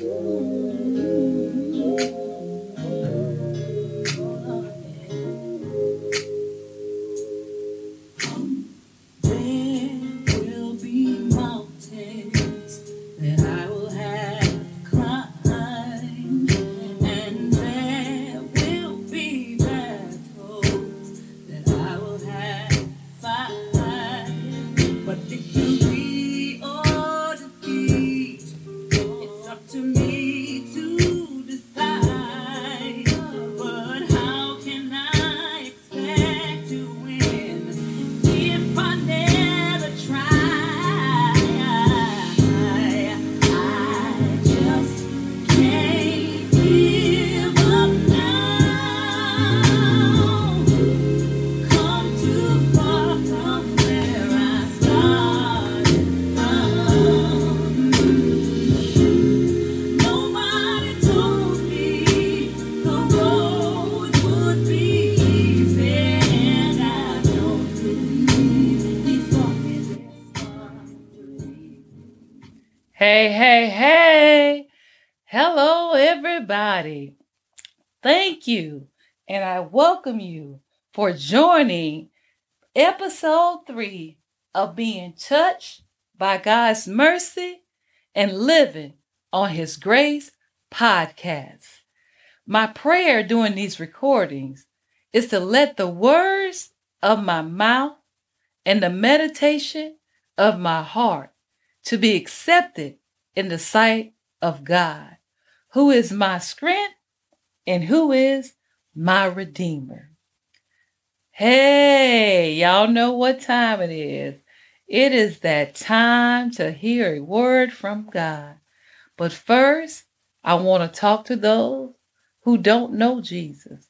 Hey, Hello, everybody. Thank you. And I welcome you for joining episode three of Being Touched by God's Mercy and Living on His Grace podcast. My prayer during these recordings is to let the words of my mouth and the meditation of my heart to be accepted in the sight of God, who is my strength and who is my redeemer. Hey, y'all know what time it is. It is that time to hear a word from God. But first, I want to talk to those who don't know Jesus.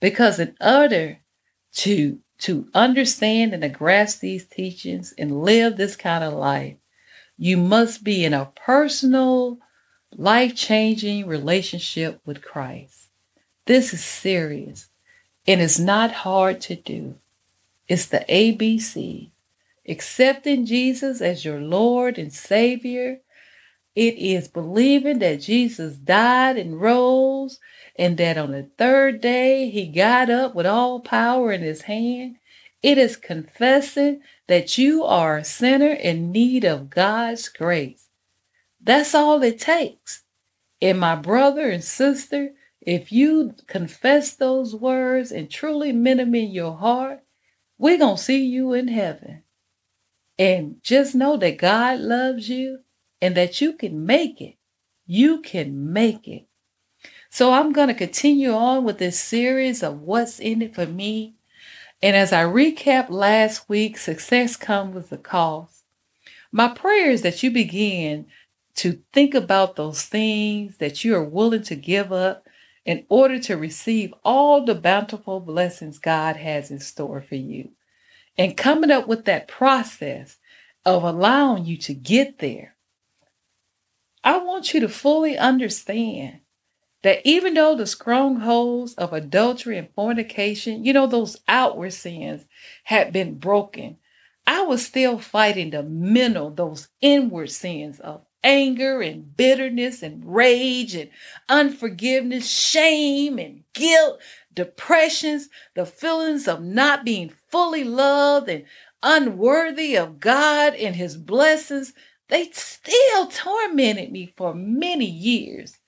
Because in order to, to understand and to grasp these teachings and live this kind of life, you must be in a personal, life changing relationship with Christ. This is serious and it's not hard to do. It's the ABC accepting Jesus as your Lord and Savior. It is believing that Jesus died and rose, and that on the third day he got up with all power in his hand. It is confessing that you are a sinner in need of God's grace. That's all it takes. And my brother and sister, if you confess those words and truly mean them in your heart, we're going to see you in heaven. And just know that God loves you and that you can make it. You can make it. So I'm going to continue on with this series of what's in it for me and as I recap last week, success comes with a cost. My prayer is that you begin to think about those things that you are willing to give up in order to receive all the bountiful blessings God has in store for you. And coming up with that process of allowing you to get there. I want you to fully understand that even though the strongholds of adultery and fornication, you know, those outward sins had been broken, I was still fighting the mental, those inward sins of anger and bitterness and rage and unforgiveness, shame and guilt, depressions, the feelings of not being fully loved and unworthy of God and his blessings. They still tormented me for many years.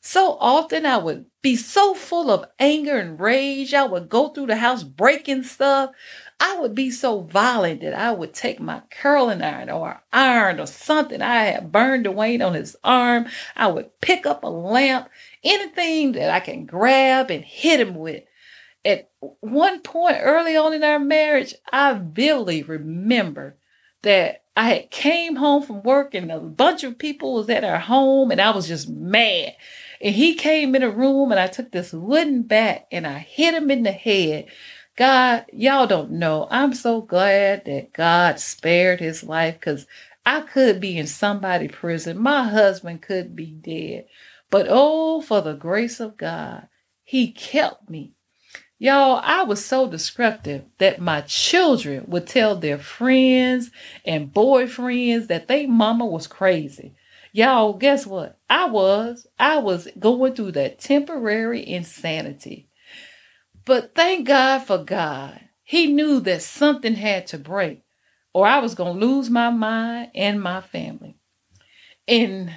So often I would be so full of anger and rage. I would go through the house breaking stuff. I would be so violent that I would take my curling iron or iron or something I had burned away on his arm. I would pick up a lamp, anything that I can grab and hit him with. At one point early on in our marriage, I vividly remember that I had came home from work and a bunch of people was at our home and I was just mad. And he came in a room and I took this wooden bat and I hit him in the head. God, y'all don't know. I'm so glad that God spared his life because I could be in somebody prison. My husband could be dead. But oh, for the grace of God, he kept me. Y'all, I was so destructive that my children would tell their friends and boyfriends that they mama was crazy. Y'all, guess what? I was. I was going through that temporary insanity. But thank God for God. He knew that something had to break, or I was going to lose my mind and my family. In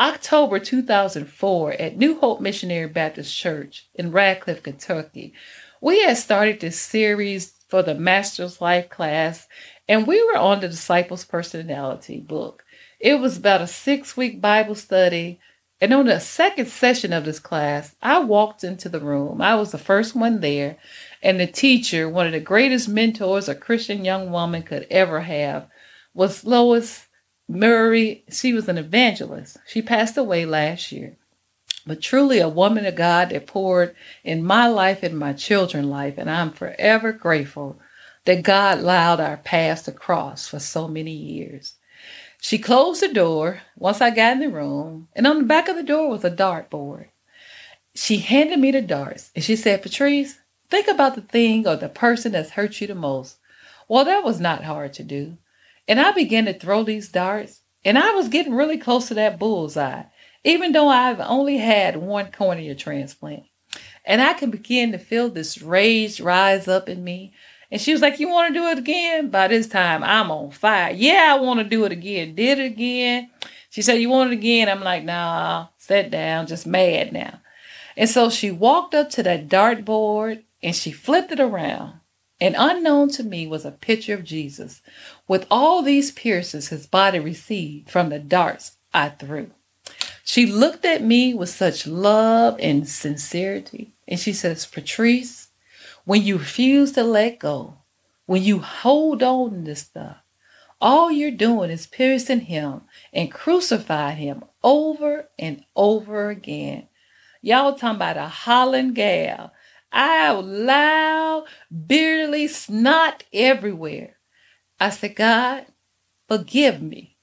October 2004, at New Hope Missionary Baptist Church in Radcliff, Kentucky, we had started this series for the Master's Life class, and we were on the Disciples Personality book. It was about a six week Bible study. And on the second session of this class, I walked into the room. I was the first one there. And the teacher, one of the greatest mentors a Christian young woman could ever have, was Lois Murray. She was an evangelist. She passed away last year. But truly a woman of God that poured in my life and my children's life. And I'm forever grateful that God allowed our paths to cross for so many years. She closed the door once I got in the room, and on the back of the door was a dartboard. She handed me the darts and she said, Patrice, think about the thing or the person that's hurt you the most. Well, that was not hard to do. And I began to throw these darts, and I was getting really close to that bullseye, even though I've only had one cornea transplant. And I can begin to feel this rage rise up in me. And she was like, You want to do it again? By this time, I'm on fire. Yeah, I want to do it again. Did it again. She said, You want it again? I'm like, Nah, sit down, just mad now. And so she walked up to that dartboard and she flipped it around. And unknown to me was a picture of Jesus with all these pierces his body received from the darts I threw. She looked at me with such love and sincerity, and she says, Patrice, when you refuse to let go, when you hold on to stuff, all you're doing is piercing him and crucifying him over and over again. Y'all talking about a Holland gal. Out loud, bitterly, snot everywhere. I said, God, forgive me.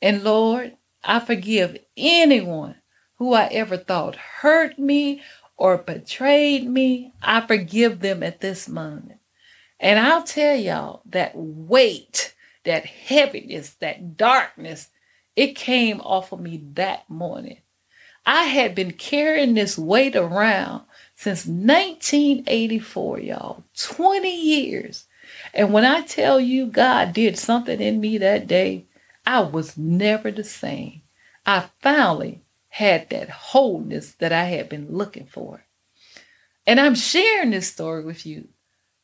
And Lord, I forgive anyone who I ever thought hurt me or betrayed me, I forgive them at this moment. And I'll tell y'all that weight, that heaviness, that darkness, it came off of me that morning. I had been carrying this weight around since 1984, y'all, 20 years. And when I tell you God did something in me that day, I was never the same. I finally had that wholeness that I had been looking for. And I'm sharing this story with you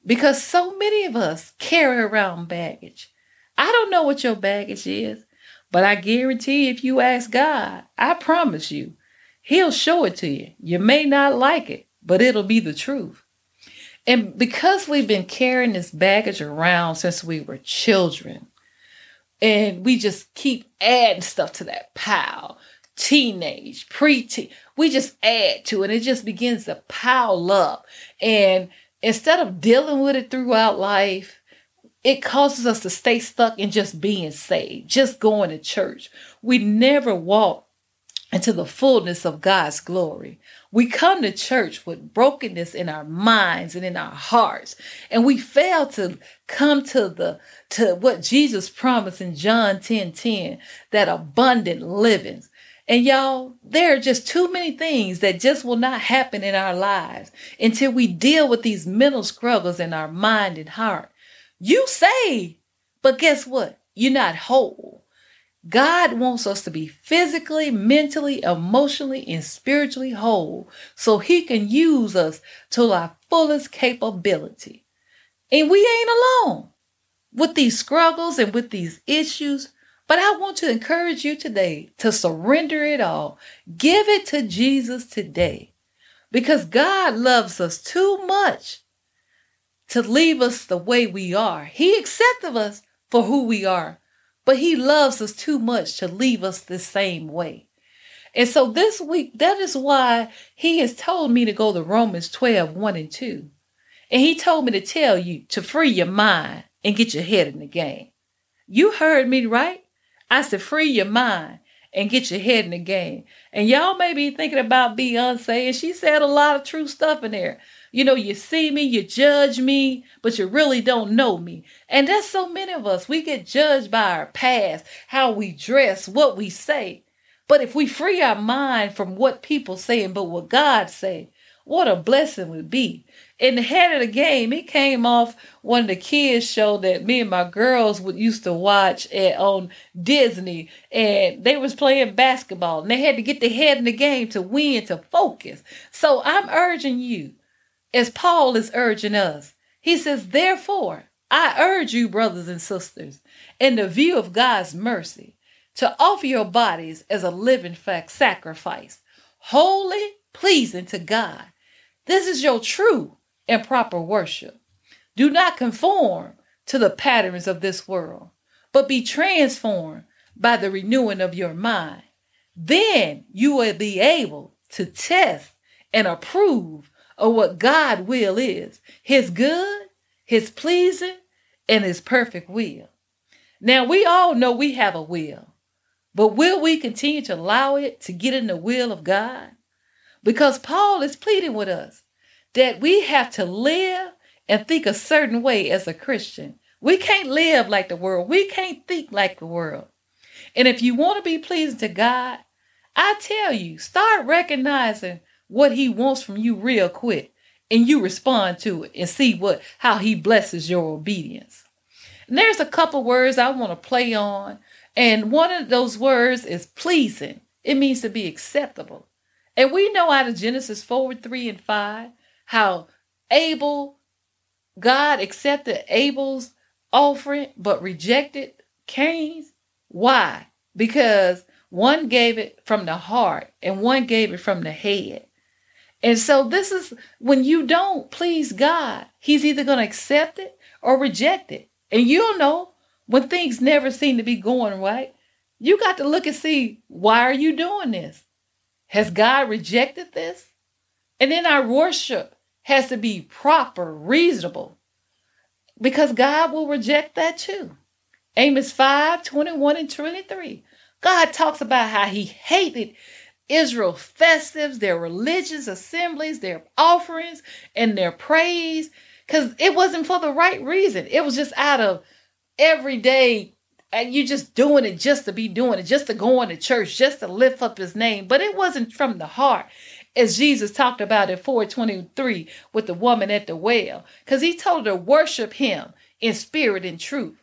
because so many of us carry around baggage. I don't know what your baggage is, but I guarantee if you ask God, I promise you, He'll show it to you. You may not like it, but it'll be the truth. And because we've been carrying this baggage around since we were children, and we just keep adding stuff to that pile teenage, preteen. We just add to it. It just begins to pile up. And instead of dealing with it throughout life, it causes us to stay stuck in just being saved, just going to church. We never walk into the fullness of God's glory. We come to church with brokenness in our minds and in our hearts, and we fail to come to the to what Jesus promised in John 10 10, that abundant living. And y'all, there are just too many things that just will not happen in our lives until we deal with these mental struggles in our mind and heart. You say, but guess what? You're not whole. God wants us to be physically, mentally, emotionally, and spiritually whole so he can use us to our fullest capability. And we ain't alone with these struggles and with these issues. But I want to encourage you today to surrender it all. Give it to Jesus today because God loves us too much to leave us the way we are. He accepted us for who we are, but He loves us too much to leave us the same way. And so this week, that is why He has told me to go to Romans 12 1 and 2. And He told me to tell you to free your mind and get your head in the game. You heard me right. I said, free your mind and get your head in the game. And y'all may be thinking about Beyonce, and she said a lot of true stuff in there. You know, you see me, you judge me, but you really don't know me. And that's so many of us. We get judged by our past, how we dress, what we say. But if we free our mind from what people saying, but what God say, what a blessing would be. In the head of the game, it came off one of the kids show that me and my girls would used to watch at, on Disney, and they was playing basketball, and they had to get the head in the game to win, to focus. So I'm urging you, as Paul is urging us. He says, therefore, I urge you, brothers and sisters, in the view of God's mercy, to offer your bodies as a living sacrifice, holy, pleasing to God. This is your true and proper worship. Do not conform to the patterns of this world, but be transformed by the renewing of your mind. Then you will be able to test and approve of what God will is, his good, his pleasing, and his perfect will. Now we all know we have a will, but will we continue to allow it to get in the will of God? Because Paul is pleading with us that we have to live and think a certain way as a Christian. We can't live like the world. We can't think like the world. And if you want to be pleasing to God, I tell you, start recognizing what he wants from you real quick and you respond to it and see what how he blesses your obedience. And there's a couple words I want to play on and one of those words is pleasing. It means to be acceptable. And we know out of Genesis 4, 3, and 5 how Abel, God accepted Abel's offering but rejected Cain's. Why? Because one gave it from the heart and one gave it from the head. And so this is when you don't please God, He's either going to accept it or reject it. And you'll know when things never seem to be going right. You got to look and see why are you doing this? Has God rejected this? And then our worship has to be proper, reasonable, because God will reject that too. Amos 5 21 and 23. God talks about how he hated Israel festives, their religious assemblies, their offerings, and their praise, because it wasn't for the right reason. It was just out of everyday, and you just doing it just to be doing it, just to go into church, just to lift up his name. But it wasn't from the heart, as Jesus talked about in 423 with the woman at the well, because he told her to worship him in spirit and truth.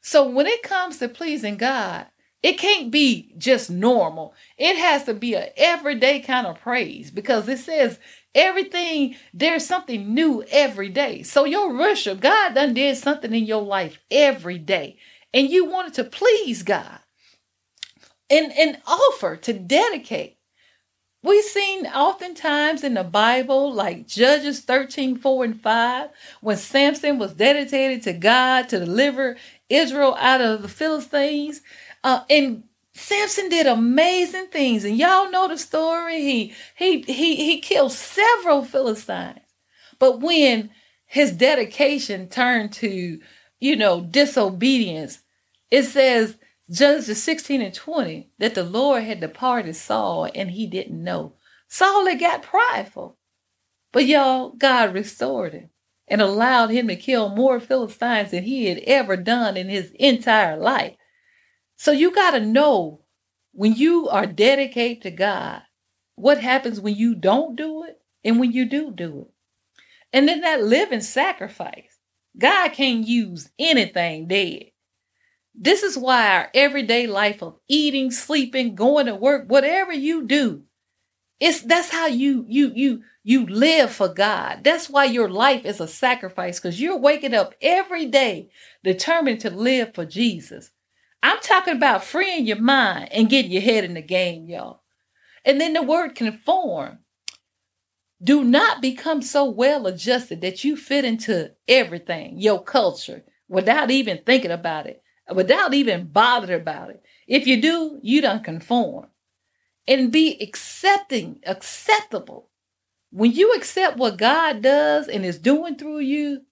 So when it comes to pleasing God, it can't be just normal. It has to be an everyday kind of praise because it says everything, there's something new every day. So your worship, God done did something in your life every day. And you wanted to please God and, and offer to dedicate. We've seen oftentimes in the Bible, like Judges 13, 4 and 5, when Samson was dedicated to God to deliver Israel out of the Philistines. Uh, and Samson did amazing things, and y'all know the story. He he he he killed several Philistines, but when his dedication turned to you know disobedience, it says Judges 16 and 20 that the Lord had departed Saul and he didn't know. Saul had got prideful, but y'all, God restored him and allowed him to kill more Philistines than he had ever done in his entire life. So you got to know when you are dedicated to God, what happens when you don't do it and when you do do it. And then that living sacrifice. God can't use anything dead. This is why our everyday life of eating, sleeping, going to work, whatever you do, it's that's how you you you you live for God. That's why your life is a sacrifice because you're waking up every day determined to live for Jesus. I'm talking about freeing your mind and getting your head in the game, y'all. And then the word conform. Do not become so well adjusted that you fit into everything, your culture, without even thinking about it, without even bothering about it. If you do, you don't conform. And be accepting, acceptable. When you accept what God does and is doing through you,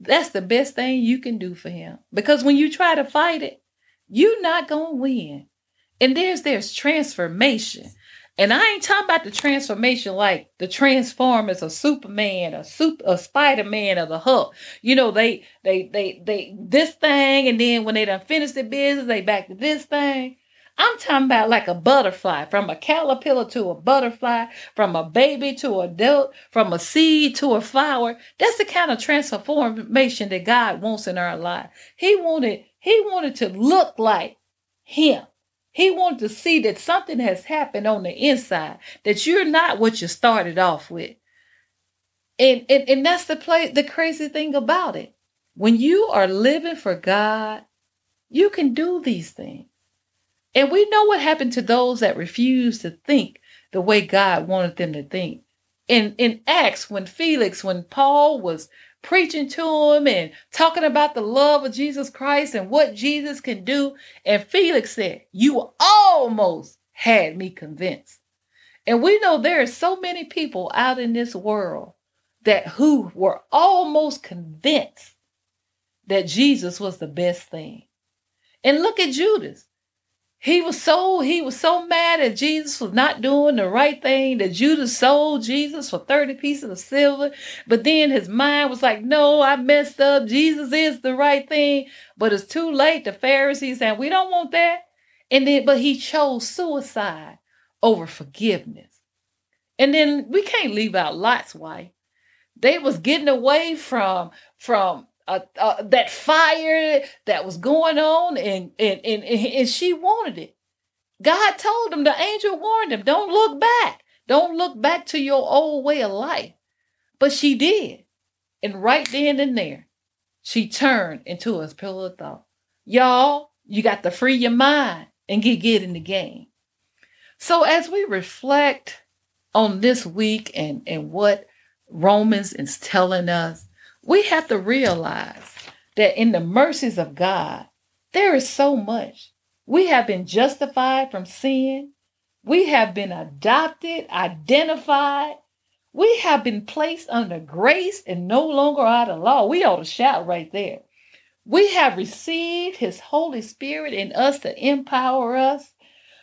that's the best thing you can do for him. Because when you try to fight it, you're not going to win. And there's there's transformation. And I ain't talking about the transformation like the Transformers or Superman or Super or Spider-Man or the Hulk. You know, they they they they this thing and then when they done finish the business, they back to this thing. I'm talking about like a butterfly, from a caterpillar to a butterfly, from a baby to adult, from a seed to a flower. That's the kind of transformation that God wants in our life. He wanted, he wanted to look like him. He wanted to see that something has happened on the inside, that you're not what you started off with. And, and, and that's the play, the crazy thing about it. When you are living for God, you can do these things. And we know what happened to those that refused to think the way God wanted them to think. In in Acts, when Felix, when Paul was preaching to him and talking about the love of Jesus Christ and what Jesus can do, and Felix said, You almost had me convinced. And we know there are so many people out in this world that who were almost convinced that Jesus was the best thing. And look at Judas. He was so he was so mad that Jesus was not doing the right thing that Judas sold Jesus for 30 pieces of silver. But then his mind was like, no, I messed up. Jesus is the right thing. But it's too late. The Pharisees and we don't want that. And then but he chose suicide over forgiveness. And then we can't leave out Lot's wife. They was getting away from from uh, uh, that fire that was going on, and, and and and she wanted it. God told him, the angel warned him, don't look back. Don't look back to your old way of life. But she did. And right then and there, she turned into a pillar of thought. Y'all, you got to free your mind and get, get in the game. So as we reflect on this week and, and what Romans is telling us, we have to realize that in the mercies of God, there is so much. We have been justified from sin. We have been adopted, identified. We have been placed under grace and no longer out of law. We ought to shout right there. We have received his Holy Spirit in us to empower us.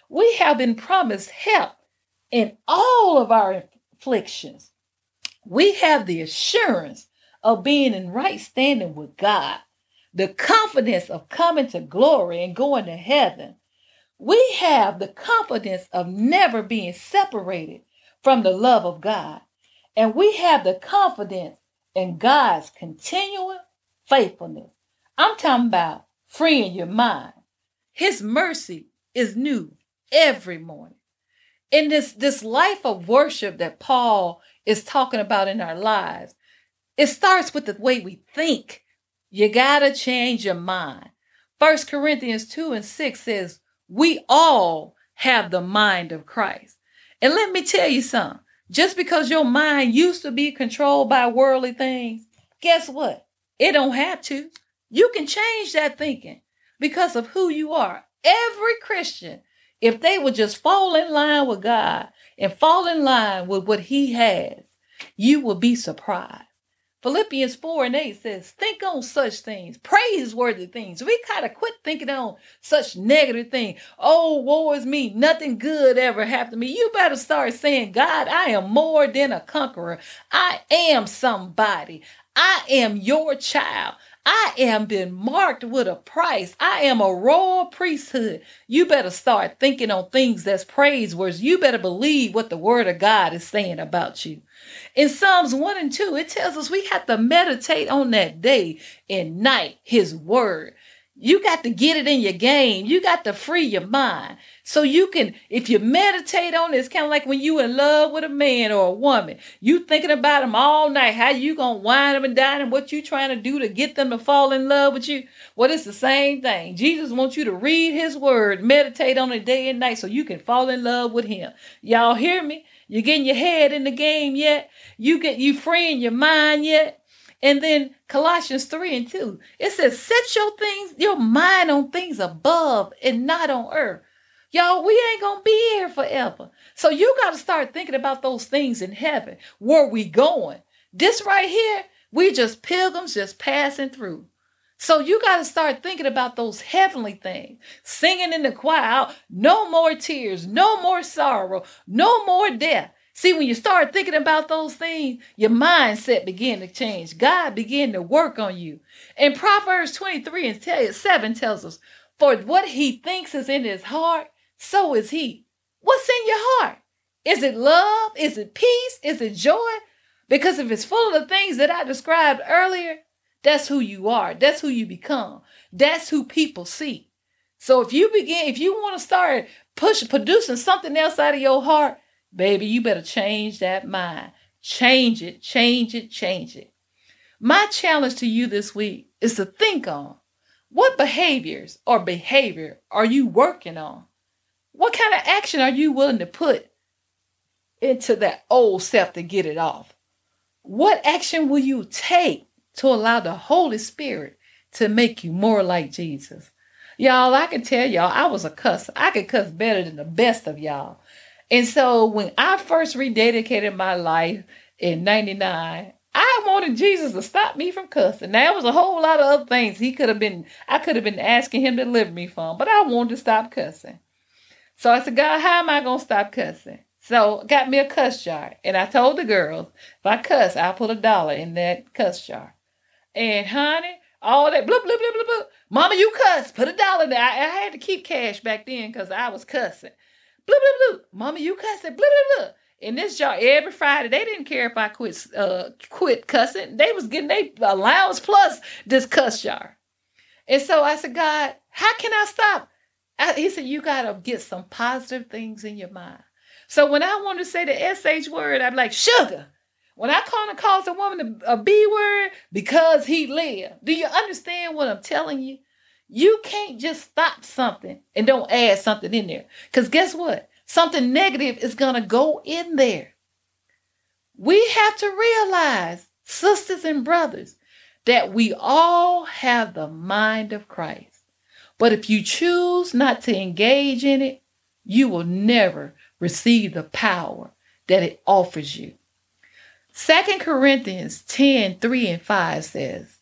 We have been promised help in all of our afflictions. We have the assurance of being in right standing with God, the confidence of coming to glory and going to heaven. We have the confidence of never being separated from the love of God. And we have the confidence in God's continual faithfulness. I'm talking about freeing your mind. His mercy is new every morning. In this, this life of worship that Paul is talking about in our lives, it starts with the way we think. You got to change your mind. First Corinthians 2 and 6 says, We all have the mind of Christ. And let me tell you something. Just because your mind used to be controlled by worldly things, guess what? It don't have to. You can change that thinking because of who you are. Every Christian, if they would just fall in line with God and fall in line with what He has, you will be surprised. Philippians 4 and 8 says, Think on such things, praiseworthy things. We gotta quit thinking on such negative things. Oh, woe is me, nothing good ever happened to me. You better start saying, God, I am more than a conqueror. I am somebody. I am your child. I am been marked with a price. I am a royal priesthood. You better start thinking on things that's praiseworthy. You better believe what the word of God is saying about you. In Psalms 1 and 2, it tells us we have to meditate on that day and night, his word. You got to get it in your game. You got to free your mind. So you can, if you meditate on it, it's kind of like when you in love with a man or a woman. You thinking about them all night, how you gonna wind them and dine and what you trying to do to get them to fall in love with you. Well, it's the same thing. Jesus wants you to read his word, meditate on it day and night so you can fall in love with him. Y'all hear me? You getting your head in the game yet? You get you freeing your mind yet? And then Colossians 3 and 2, it says, set your things, your mind on things above and not on earth. Y'all, we ain't gonna be here forever. So you gotta start thinking about those things in heaven. Where we going? This right here, we just pilgrims just passing through. So you got to start thinking about those heavenly things. Singing in the choir, no more tears, no more sorrow, no more death. See, when you start thinking about those things, your mindset begin to change. God begin to work on you. And Proverbs 23 and 7 tells us, for what he thinks is in his heart, so is he. What's in your heart? Is it love? Is it peace? Is it joy? Because if it's full of the things that I described earlier, that's who you are. That's who you become. That's who people see. So if you begin, if you want to start producing something else out of your heart, baby, you better change that mind. Change it, change it, change it. My challenge to you this week is to think on what behaviors or behavior are you working on? What kind of action are you willing to put into that old self to get it off? What action will you take to allow the Holy Spirit to make you more like Jesus? Y'all, I can tell y'all, I was a cuss. I could cuss better than the best of y'all. And so when I first rededicated my life in 99, I wanted Jesus to stop me from cussing. Now, there was a whole lot of other things he could have been, I could have been asking him to deliver me from, but I wanted to stop cussing. So I said, God, how am I going to stop cussing? So got me a cuss jar. And I told the girls, if I cuss, I'll put a dollar in that cuss jar. And honey, all that blah, blah, blah, blah, blah. Mama, you cuss. Put a dollar there. I, I had to keep cash back then because I was cussing. Blah, blah, blah. Mama, you cussing. Blah, blah, blah. In this jar every Friday, they didn't care if I quit uh quit cussing. They was getting their allowance plus this cuss jar. And so I said, God, how can I stop? I, he said, you got to get some positive things in your mind. So when I want to say the SH word, I'm like, sugar. When I call and calls a woman a B word because he live. do you understand what I'm telling you? You can't just stop something and don't add something in there. Because guess what? Something negative is going to go in there. We have to realize, sisters and brothers, that we all have the mind of Christ. But if you choose not to engage in it, you will never receive the power that it offers you. Second Corinthians 10 3 and 5 says,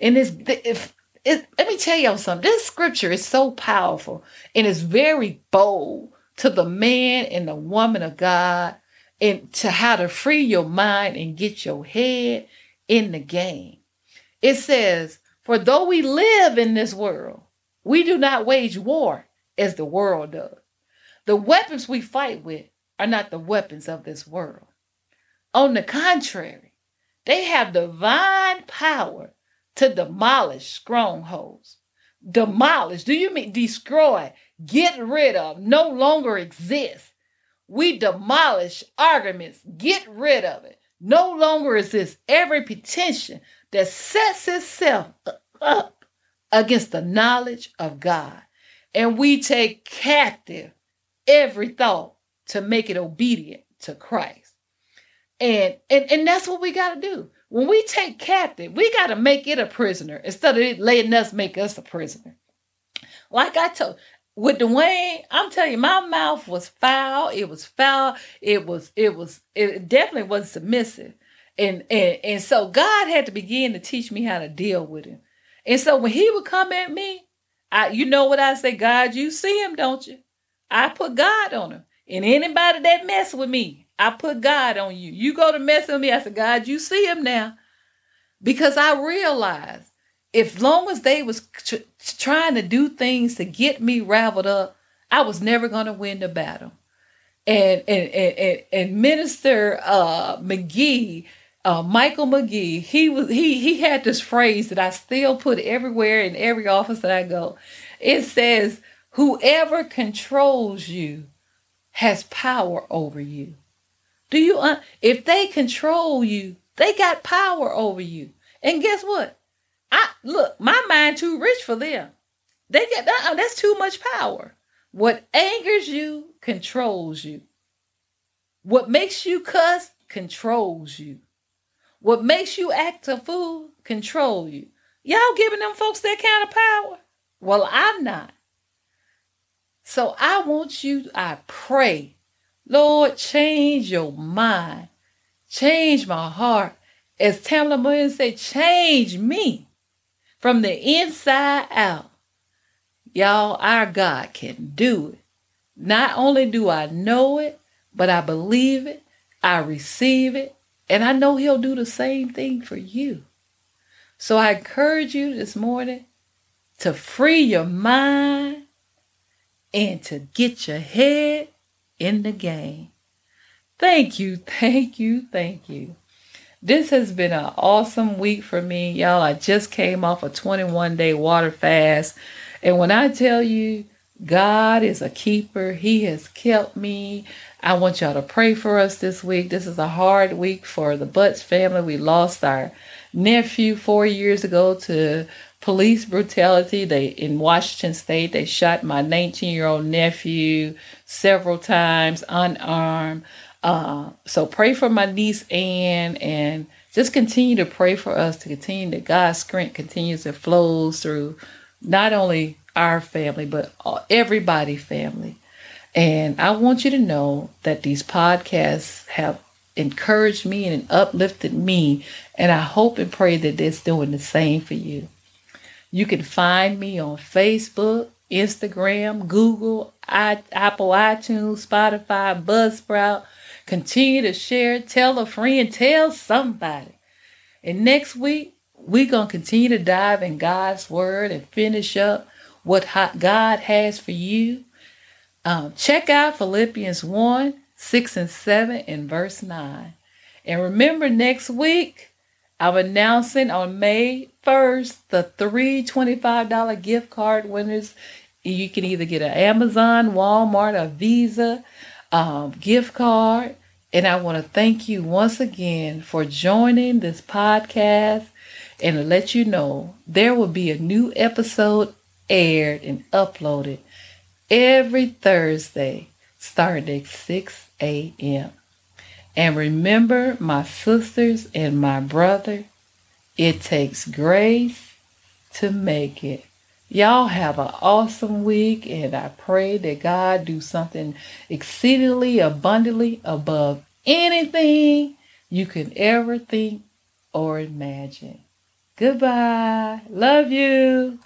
and it's, if, it, let me tell y'all something. This scripture is so powerful and it's very bold to the man and the woman of God and to how to free your mind and get your head in the game. It says, For though we live in this world, we do not wage war as the world does. The weapons we fight with are not the weapons of this world. On the contrary, they have divine power to demolish strongholds. Demolish, do you mean destroy, get rid of, no longer exist? We demolish arguments, get rid of it. No longer exists every pretension that sets itself up against the knowledge of God. And we take captive every thought to make it obedient to Christ. And and, and that's what we got to do. When we take captive, we got to make it a prisoner instead of letting us make us a prisoner. Like I told with Dwayne, I'm telling you, my mouth was foul. It was foul. It was, it was, it definitely wasn't submissive. And and and so God had to begin to teach me how to deal with him. And so when he would come at me, I you know what I say, God, you see him, don't you? I put God on him. And anybody that mess with me, I put God on you. You go to mess with me, I said, God, you see him now. Because I realized if long as they was tr- trying to do things to get me raveled up, I was never going to win the battle. And and and and, and Minister uh, McGee uh, Michael McGee, he was he he had this phrase that I still put everywhere in every office that I go. It says, "Whoever controls you has power over you." Do you uh, if they control you, they got power over you. And guess what? I look, my mind too rich for them. They get that. Uh, that's too much power. What angers you controls you. What makes you cuss controls you. What makes you act a fool control you. Y'all giving them folks that kind of power? Well, I'm not. So I want you, I pray, Lord, change your mind, change my heart. As Tamela Mann said, change me from the inside out. Y'all, our God can do it. Not only do I know it, but I believe it, I receive it, and I know He'll do the same thing for you. So I encourage you this morning to free your mind and to get your head in the game. Thank you, thank you, thank you. This has been an awesome week for me, y'all. I just came off a 21 day water fast. And when I tell you, God is a keeper, He has kept me. I want y'all to pray for us this week. This is a hard week for the Butts family. We lost our nephew four years ago to police brutality. They in Washington State. They shot my 19 year old nephew several times unarmed. Uh, so pray for my niece Ann and just continue to pray for us to continue that God's strength continues to flow through not only our family but everybody family. And I want you to know that these podcasts have encouraged me and uplifted me. And I hope and pray that it's doing the same for you. You can find me on Facebook, Instagram, Google, I, Apple iTunes, Spotify, Buzzsprout. Continue to share, tell a friend, tell somebody. And next week, we're going to continue to dive in God's Word and finish up what God has for you. Um, check out Philippians 1 6 and 7 and verse 9. And remember, next week, I'm announcing on May 1st the three $25 gift card winners. You can either get an Amazon, Walmart, or Visa um, gift card. And I want to thank you once again for joining this podcast and let you know there will be a new episode aired and uploaded every Thursday starting at 6 a.m. And remember, my sisters and my brother, it takes grace to make it. Y'all have an awesome week, and I pray that God do something exceedingly abundantly above anything you can ever think or imagine. Goodbye. Love you.